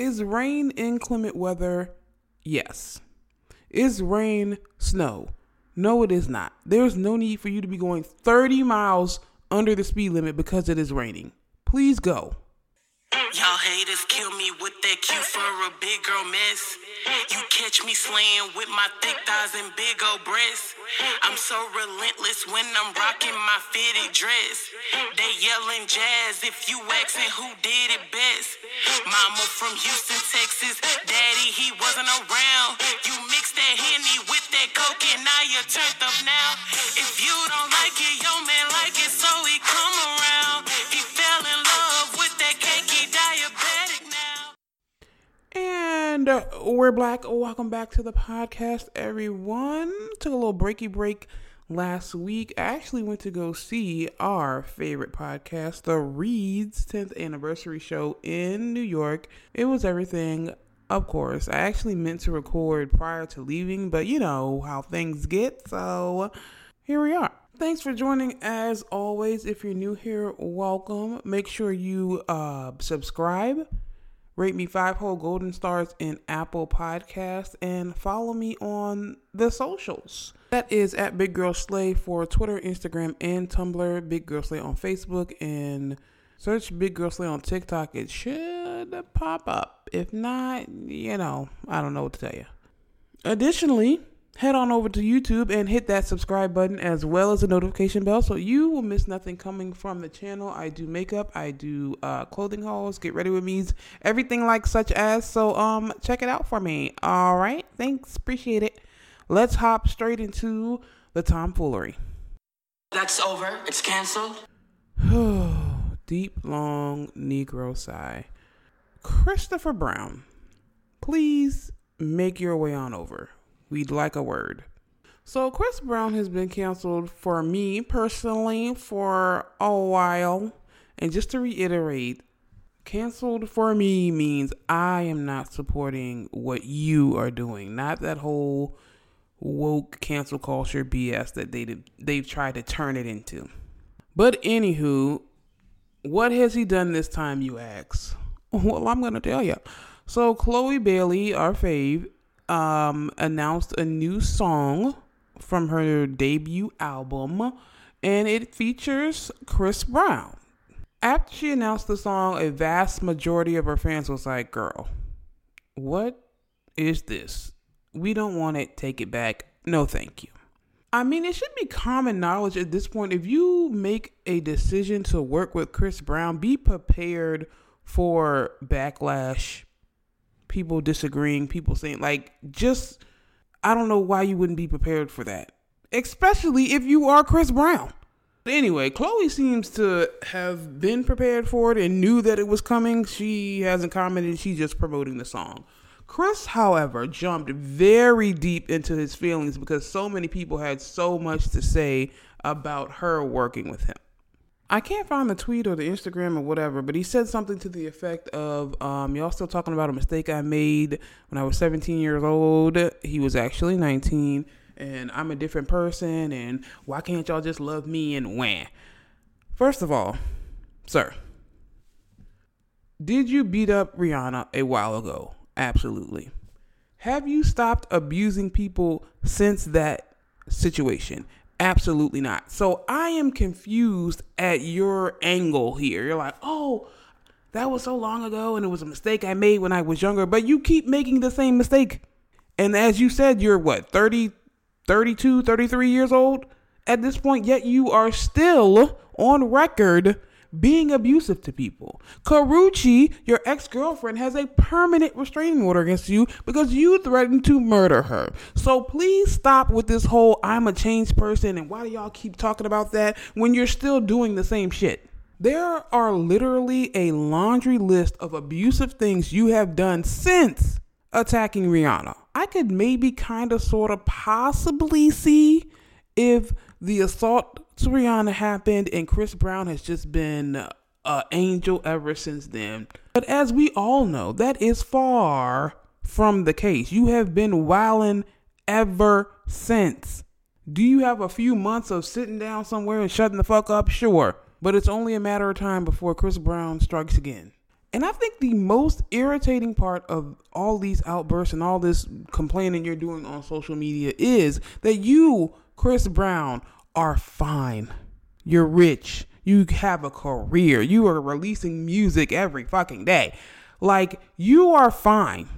Is rain inclement weather? Yes. Is rain snow? No, it is not. There's no need for you to be going 30 miles under the speed limit because it is raining. Please go. Y'all haters kill me with that cute for a big girl mess. You catch me slaying with my thick thighs and big old breasts. I'm so relentless when I'm rocking my fitted dress. They yelling jazz if you asking who did it best. Mama from Houston, Texas. Daddy, he wasn't around. You mix that henny with that coke and now you're turned up now. If you don't like it, your man like it, so he come around. And uh, we're black. Welcome back to the podcast, everyone. Took a little breaky break last week. I actually went to go see our favorite podcast, The Read's 10th anniversary show in New York. It was everything, of course. I actually meant to record prior to leaving, but you know how things get, so here we are. Thanks for joining as always. If you're new here, welcome. Make sure you uh, subscribe Rate me five whole golden stars in Apple Podcasts and follow me on the socials. That is at Big Girl Slay for Twitter, Instagram, and Tumblr. Big Girl Slay on Facebook and search Big Girl Slay on TikTok. It should pop up. If not, you know, I don't know what to tell you. Additionally, head on over to YouTube and hit that subscribe button as well as the notification bell so you will miss nothing coming from the channel. I do makeup, I do uh, clothing hauls, get ready with me's, everything like such as. So um check it out for me. All right, thanks, appreciate it. Let's hop straight into the tomfoolery. That's over. It's canceled. Deep long Negro sigh. Christopher Brown, please make your way on over. We'd like a word. So, Chris Brown has been canceled for me personally for a while. And just to reiterate, canceled for me means I am not supporting what you are doing, not that whole woke cancel culture BS that they they've tried to turn it into. But anywho, what has he done this time, you ask? Well, I'm gonna tell you. So Chloe Bailey, our fave, um, announced a new song from her debut album, and it features Chris Brown. After she announced the song, a vast majority of her fans was like, Girl, what is this? We don't want it. Take it back. No, thank you. I mean, it should be common knowledge at this point. If you make a decision to work with Chris Brown, be prepared for backlash people disagreeing, people saying like just I don't know why you wouldn't be prepared for that. Especially if you are Chris Brown. Anyway, Chloe seems to have been prepared for it and knew that it was coming. She hasn't commented, she's just promoting the song. Chris, however, jumped very deep into his feelings because so many people had so much to say about her working with him. I can't find the tweet or the Instagram or whatever, but he said something to the effect of, um, y'all still talking about a mistake I made when I was 17 years old. He was actually 19, and I'm a different person, and why can't y'all just love me and wham? First of all, sir, did you beat up Rihanna a while ago? Absolutely. Have you stopped abusing people since that situation? Absolutely not. So I am confused at your angle here. You're like, oh, that was so long ago and it was a mistake I made when I was younger, but you keep making the same mistake. And as you said, you're what, 30, 32, 33 years old at this point, yet you are still on record being abusive to people. Karrueche, your ex girlfriend, has a permanent restraining order against you because you threatened to murder her. So please stop with this whole I'm a changed person and why do y'all keep talking about that when you're still doing the same shit? There are literally a laundry list of abusive things you have done since attacking Rihanna. I could maybe kind of sort of possibly see if the assault to Rihanna happened, and Chris Brown has just been an angel ever since then. But as we all know, that is far from the case. You have been wilding ever since. Do you have a few months of sitting down somewhere and shutting the fuck up? Sure. But it's only a matter of time before Chris Brown strikes again. And I think the most irritating part of all these outbursts and all this complaining you're doing on social media is that you, Chris Brown, are fine. You're rich. You have a career. You are releasing music every fucking day. Like, you are fine.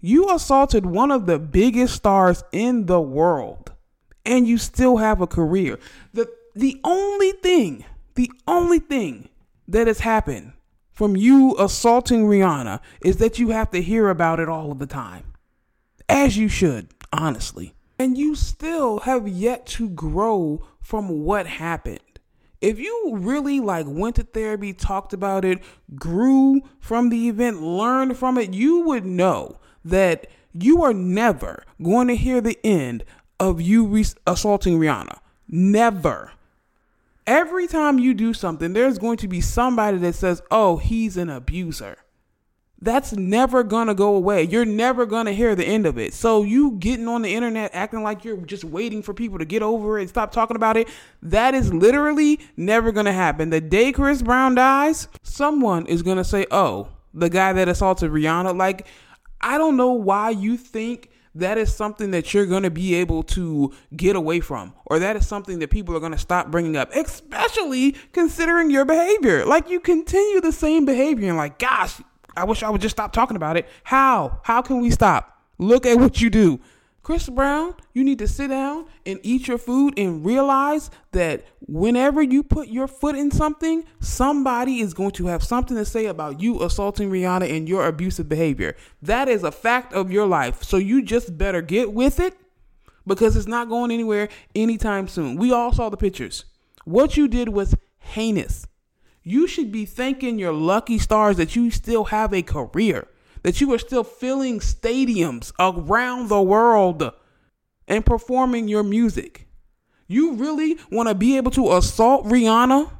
You assaulted one of the biggest stars in the world and you still have a career. The the only thing, the only thing that has happened from you assaulting Rihanna is that you have to hear about it all of the time. As you should, honestly. And you still have yet to grow from what happened. If you really like went to therapy, talked about it, grew from the event, learned from it, you would know that you are never going to hear the end of you re- assaulting Rihanna. Never. Every time you do something, there's going to be somebody that says, oh, he's an abuser. That's never gonna go away. You're never gonna hear the end of it. So you getting on the internet acting like you're just waiting for people to get over it and stop talking about it, that is literally never gonna happen. The day Chris Brown dies, someone is gonna say, "Oh, the guy that assaulted Rihanna." Like, I don't know why you think that is something that you're going to be able to get away from, or that is something that people are going to stop bringing up, especially considering your behavior. Like you continue the same behavior and, like, gosh, I wish I would just stop talking about it. How? How can we stop? Look at what you do. Chris Brown, you need to sit down and eat your food and realize that whenever you put your foot in something, somebody is going to have something to say about you assaulting Rihanna and your abusive behavior. That is a fact of your life. So you just better get with it because it's not going anywhere anytime soon. We all saw the pictures. What you did was heinous. You should be thanking your lucky stars that you still have a career that you are still filling stadiums around the world and performing your music. You really want to be able to assault Rihanna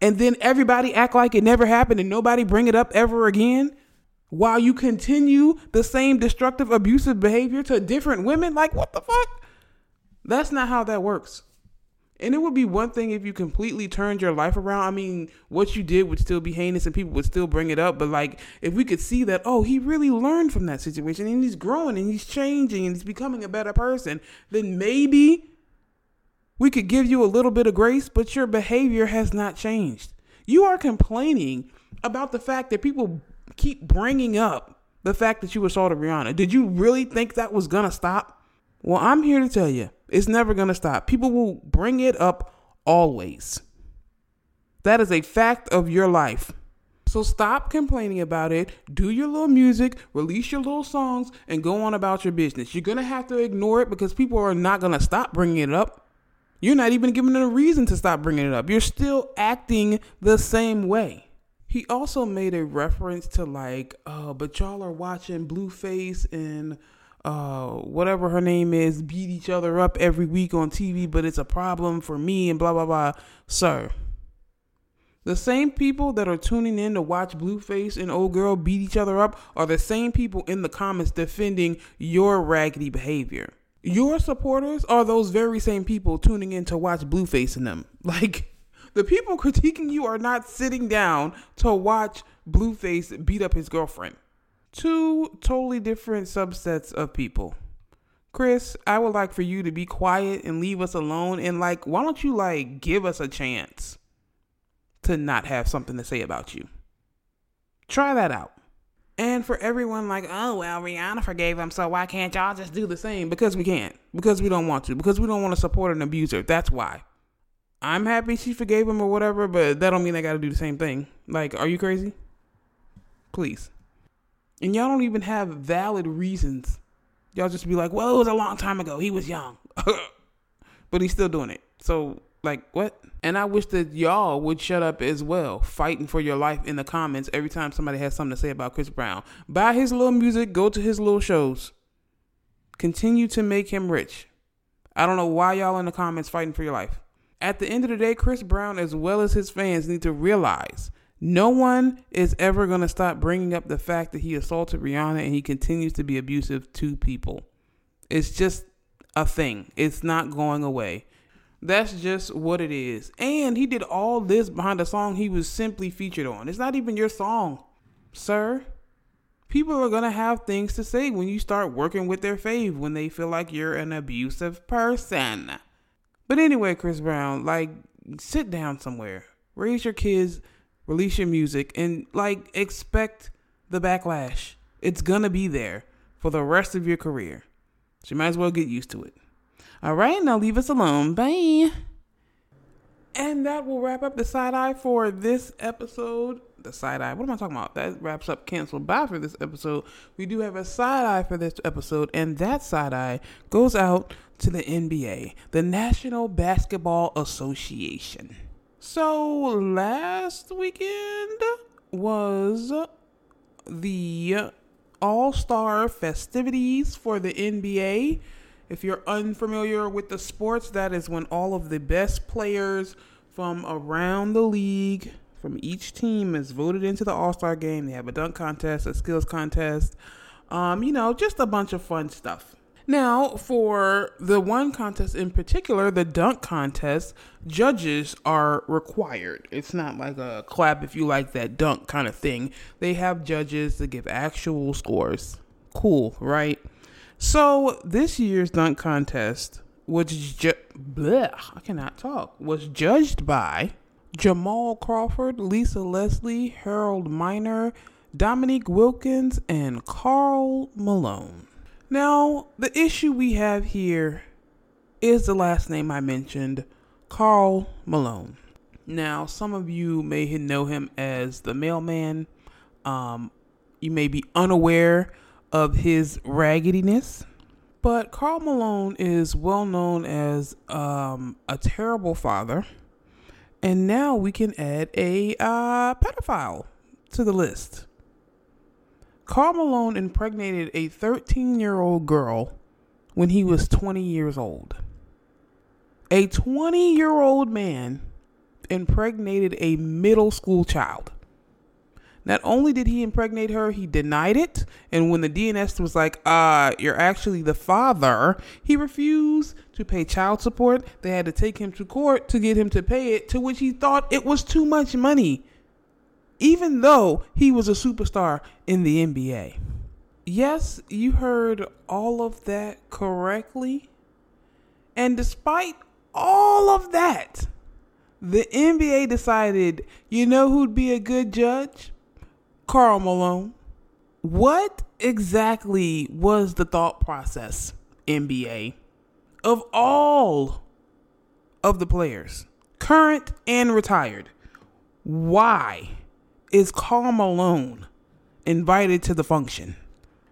and then everybody act like it never happened and nobody bring it up ever again while you continue the same destructive, abusive behavior to different women? Like, what the fuck? That's not how that works. And it would be one thing if you completely turned your life around. I mean, what you did would still be heinous and people would still bring it up. But like, if we could see that, oh, he really learned from that situation and he's growing and he's changing and he's becoming a better person, then maybe we could give you a little bit of grace, but your behavior has not changed. You are complaining about the fact that people keep bringing up the fact that you assaulted Rihanna. Did you really think that was going to stop? Well, I'm here to tell you, it's never going to stop. People will bring it up always. That is a fact of your life. So stop complaining about it. Do your little music, release your little songs, and go on about your business. You're going to have to ignore it because people are not going to stop bringing it up. You're not even giving them a reason to stop bringing it up. You're still acting the same way. He also made a reference to like, uh, but y'all are watching Blueface and uh, whatever her name is, beat each other up every week on TV, but it's a problem for me and blah, blah, blah. Sir, the same people that are tuning in to watch Blueface and Old Girl beat each other up are the same people in the comments defending your raggedy behavior. Your supporters are those very same people tuning in to watch Blueface and them. Like, the people critiquing you are not sitting down to watch Blueface beat up his girlfriend two totally different subsets of people. Chris, I would like for you to be quiet and leave us alone and like why don't you like give us a chance to not have something to say about you? Try that out. And for everyone like, oh well, Rihanna forgave him, so why can't y'all just do the same? Because we can't. Because we don't want to. Because we don't want to support an abuser. That's why. I'm happy she forgave him or whatever, but that don't mean I gotta do the same thing. Like, are you crazy? Please. And y'all don't even have valid reasons. Y'all just be like, well, it was a long time ago. He was young. but he's still doing it. So, like, what? And I wish that y'all would shut up as well, fighting for your life in the comments every time somebody has something to say about Chris Brown. Buy his little music, go to his little shows. Continue to make him rich. I don't know why y'all in the comments fighting for your life. At the end of the day, Chris Brown, as well as his fans, need to realize no one is ever going to stop bringing up the fact that he assaulted Rihanna and he continues to be abusive to people. It's just a thing, it's not going away. That's just what it is. And he did all this behind a song he was simply featured on. It's not even your song. sir, people are going to have things to say when you start working with their fave when they feel like you're an abusive person. But anyway, Chris Brown, like, sit down somewhere, raise your kids, release your music, and like, expect the backlash. It's to be there for the rest of your career. So you might as well get used to it. All right, now leave us alone. Bye. And that will wrap up the side eye for this episode. The side eye, what am I talking about? That wraps up canceled by for this episode. We do have a side eye for this episode, and that side eye goes out to the NBA, the National Basketball Association. So last weekend was the All Star festivities for the NBA. If you're unfamiliar with the sports, that is when all of the best players from around the league, from each team, is voted into the All Star game. They have a dunk contest, a skills contest, um, you know, just a bunch of fun stuff. Now, for the one contest in particular, the dunk contest, judges are required. It's not like a clap if you like that dunk kind of thing. They have judges to give actual scores. Cool, right? So this year's dunk contest was ju- bleh, I cannot talk. Was judged by Jamal Crawford, Lisa Leslie, Harold Miner, Dominique Wilkins, and Karl Malone. Now, the issue we have here is the last name I mentioned, Karl Malone. Now, some of you may know him as the mailman. Um, you may be unaware of his raggediness. But Karl Malone is well known as um, a terrible father. And now we can add a uh, pedophile to the list. Karl Malone impregnated a 13 year old girl when he was 20 years old. A 20 year old man impregnated a middle school child. Not only did he impregnate her, he denied it. And when the DNS was like, uh, you're actually the father, he refused to pay child support. They had to take him to court to get him to pay it, to which he thought it was too much money, even though he was a superstar in the NBA. Yes, you heard all of that correctly. And despite all of that, the NBA decided, you know who'd be a good judge? Karl Malone. What exactly was the thought process, NBA, of all of the players, current and retired? Why is Karl Malone invited to the function?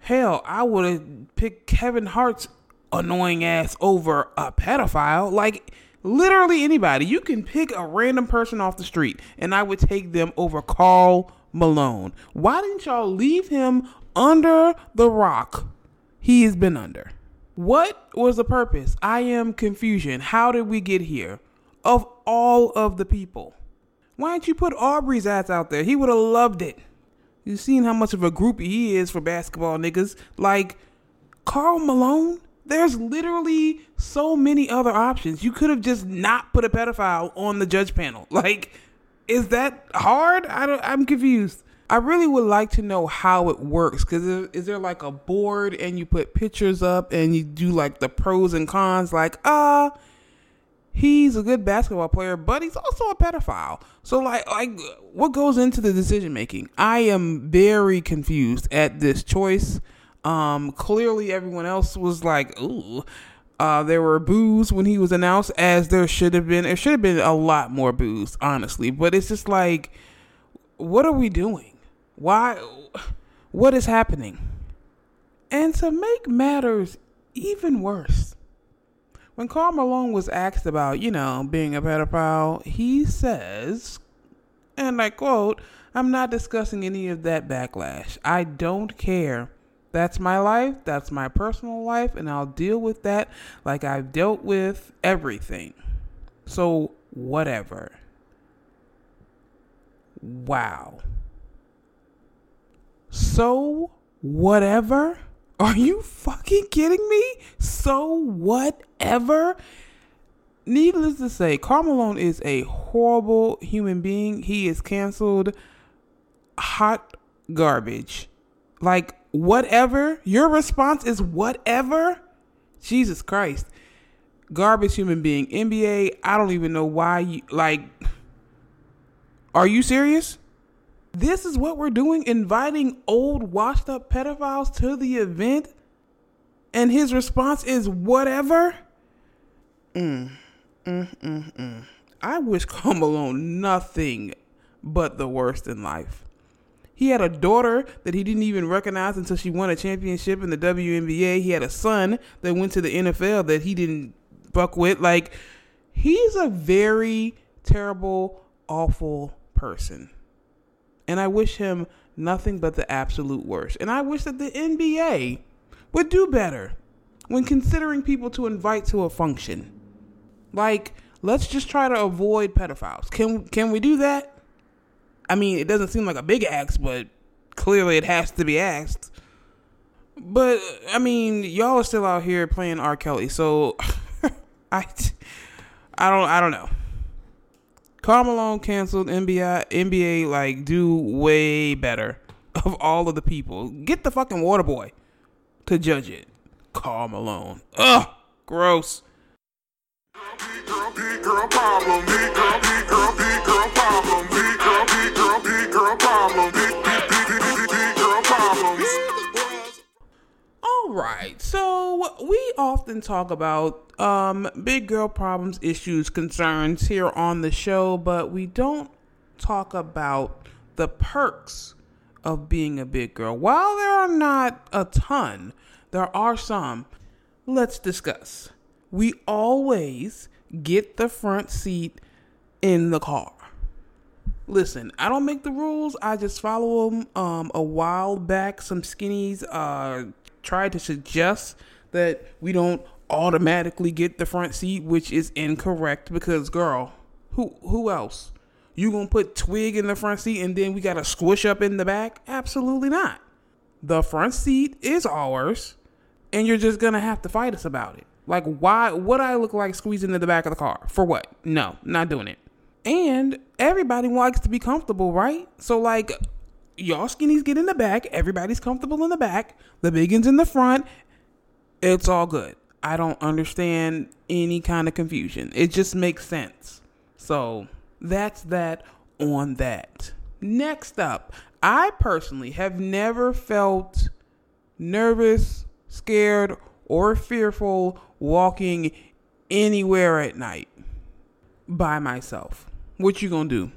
Hell, I would have picked Kevin Hart's annoying ass over a pedophile. Like, literally anybody. You can pick a random person off the street, and I would take them over Karl Malone. Why didn't y'all leave him under the rock he has been under? What was the purpose? I am confusion. How did we get here? Of all of the people. Why didn't you put Aubrey's ass out there? He would have loved it. You seen how much of a groupie he is for basketball niggas. Like Karl Malone, there's literally so many other options. You could have just not put a pedophile on the judge panel. Like is that hard? I don't, I'm confused. I really would like to know how it works because is, is, there like a board and you put pictures up and you do like the pros and cons? Like, ah, uh, he's a good basketball player, but he's also a pedophile. So, like, like what goes into the decision making? I am very confused at this choice. Um, clearly, everyone else was like, ooh, uh, there were boos when he was announced, as there should have been. There should have been a lot more boos, honestly. But it's just like, what are we doing? Why? What is happening? And to make matters even worse, when Karl Malone was asked about, you know, being a pedophile, he says, and I quote, I'm not discussing any of that backlash. I don't care that's my life. That's my personal life. And I'll deal with that like I've dealt with everything. So, whatever. Wow. So, whatever? Are you fucking kidding me? So, whatever? Needless to say, Karl Malone is a horrible human being. He is canceled hot garbage. Like, whatever. Your response is whatever? Jesus Christ. Garbage human being. NBA, I don't even know why you, like, are you serious? This is what we're doing, inviting old, washed up pedophiles to the event, and his response is whatever. Mm, mm, mm, mm. I wish Karl Malone nothing but the worst in life. He had a daughter that he didn't even recognize until she won a championship in the WNBA. He had a son that went to the NFL that he didn't fuck with. Like, he's a very terrible, awful person. And I wish him nothing but the absolute worst. And I wish that the NBA would do better when considering people to invite to a function. Like, let's just try to avoid pedophiles. Can can we do that? I mean, it doesn't seem like a big ask, but clearly it has to be asked. But I mean, y'all are still out here playing R. Kelly, so I, I don't, I don't know. Karl Malone canceled NBA. NBA like do way better of all of the people. Get the fucking water boy to judge it. Karl Malone. Ugh, gross. Girl, girl, girl, problem. girl, so we often talk about um, big girl problems, issues, concerns here on the show, but we don't talk about the perks of being a big girl. While there are not a ton, there are some. Let's discuss. We always get the front seat in the car. Listen, I don't make the rules. I just follow them. Um, a while back, some skinnies uh tried to suggest that we don't automatically get the front seat, which is incorrect because, girl, who who else? You gonna put Twig in the front seat and then we gotta squish up in the back? Absolutely not. The front seat is ours, and you're just gonna have to fight us about it. Like, why would I look like squeezing in the back of the car? For what? No, not doing it. And everybody likes to be comfortable, right? So like y'all skinnies get in the back, everybody's comfortable in the back, the biggins in the front. It's all good. I don't understand any kind of confusion. It just makes sense. So that's that on that. Next up, I personally have never felt nervous, scared, or fearful walking anywhere at night by myself what you gonna do?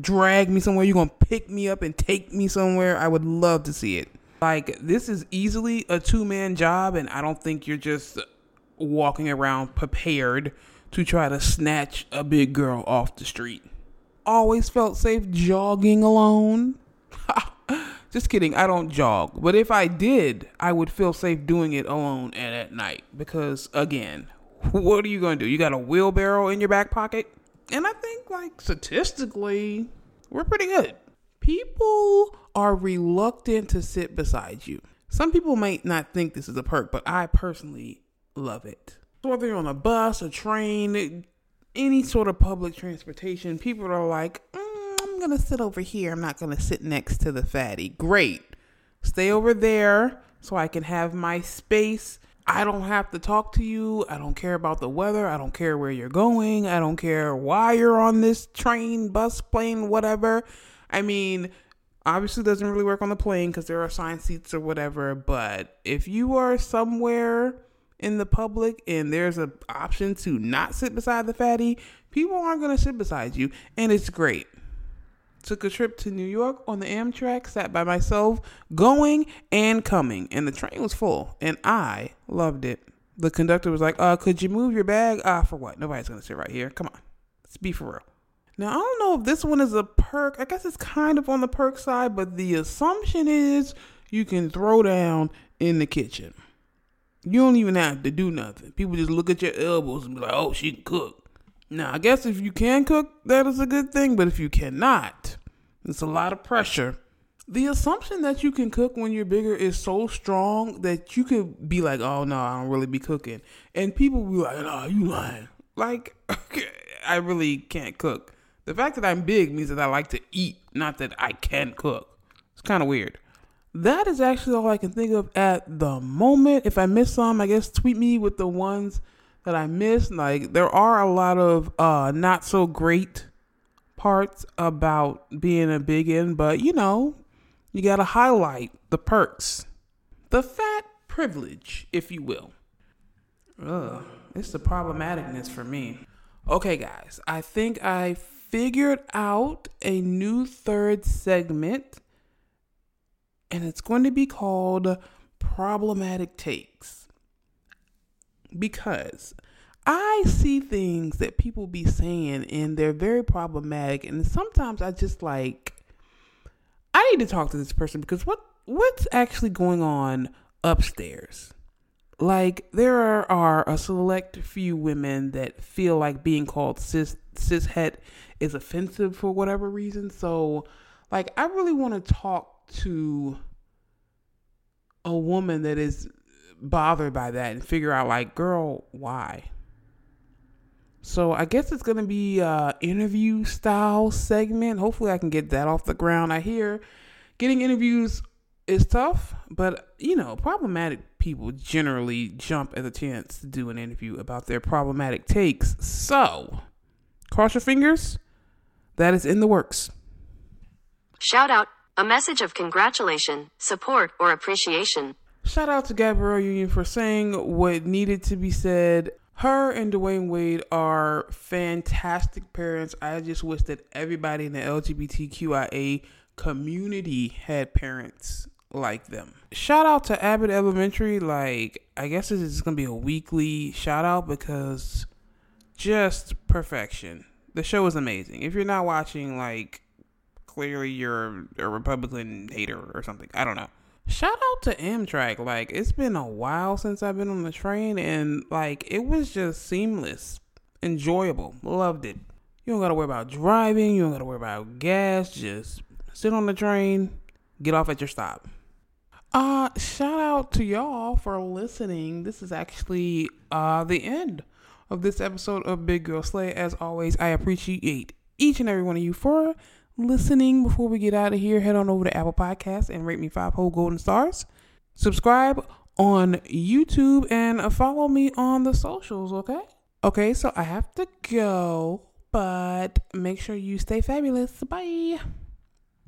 Drag me somewhere? You're gonna pick me up and take me somewhere? I would love to see it. Like this is easily a two man job, and I don't think you're just walking around prepared to try to snatch a big girl off the street. Always felt safe jogging alone. Just kidding, I don't jog. But if I did, I would feel safe doing it alone and at night. Because, again, what are you going to do? You got a wheelbarrow in your back pocket? And I think, like, statistically, we're pretty good. People are reluctant to sit beside you. Some people might not think this is a perk, but I personally love it. Whether you're on a bus, a train, any sort of public transportation, people are like, mm, I'm going to sit over here. I'm not going to sit next to the fatty. Great. Stay over there so I can have my space I don't have to talk to you. I don't care about the weather. I don't care where you're going. I don't care why you're on this train, bus, plane, whatever. I mean, obviously doesn't really work on the plane because there are assigned seats or whatever, but if you are somewhere in the public and there's an option to not sit beside the fatty, people aren't going to sit beside you and it's great took a trip to New York on the Amtrak, sat by myself, going and coming, and the train was full, and I loved it. The conductor was like, "Uh, could you move your bag? Ah, uh, for what? Nobody's gonna sit right here. Come on, let's be for real." Now I don't know if this one is a perk. I guess it's kind of on the perk side, but the assumption is you can throw down in the kitchen. You don't even have to do nothing. People just look at your elbows and be like, "Oh, she can cook." Now, I guess if you can cook, that is a good thing, but if you cannot, it's a lot of pressure. The assumption that you can cook when you're bigger is so strong that you could be like, oh no, I don't really be cooking. And people be like, oh, you lying. Like, I really can't cook. The fact that I'm big means that I like to eat, not that I can cook. It's kind of weird. That is actually all I can think of at the moment. If I miss some, I guess tweet me with the ones that I missed. Like there are a lot of uh not so great parts about being a biggin, but you know, you got to highlight the perks. The fat privilege, if you will. Ugh, it's the problematicness for me. Okay, guys, I think I figured out a new third segment and it's going to be called Problematic Takes. Because I see things that people be saying and they're very problematic and sometimes I just like I need to talk to this person because what what's actually going on upstairs? Like there are, are a select few women that feel like being called cis cishet is offensive for whatever reason. So like I really want to talk to a woman that is bothered by that and figure out like girl why? So i guess it's gonna be a interview style segment. Hopefully i can get that off the ground. I hear getting interviews is tough but you know problematic people generally jump at the chance to do an interview about their problematic takes. So cross your fingers. That is in the works. Shout out, a message of congratulation, support, or appreciation. Shout out to Gabrielle Union for saying what needed to be said. Her and Dwyane Wade are fantastic parents. I just wish that everybody in the LGBTQIA community had parents like them. Shout out to Abbott Elementary. Like, I guess this is going to be a weekly shout out because just perfection. The show is amazing. If you're not watching, like, clearly you're a Republican hater or something. I don't know. Shout out to Amtrak. Like it's been a while since I've been on the train and like it was just seamless, enjoyable. Loved it. You don't gotta worry about driving, you don't gotta worry about gas, just sit on the train, get off at your stop. Uh shout out to y'all for listening. This is actually uh the end of this episode of Big Girl Slay. As always, I appreciate each and every one of you for listening. Before we get out of here, head on over to Apple Podcasts and rate me five whole golden stars. Subscribe on YouTube and uh, follow me on the socials, okay? Okay, so I have to go, but make sure you stay fabulous. Bye.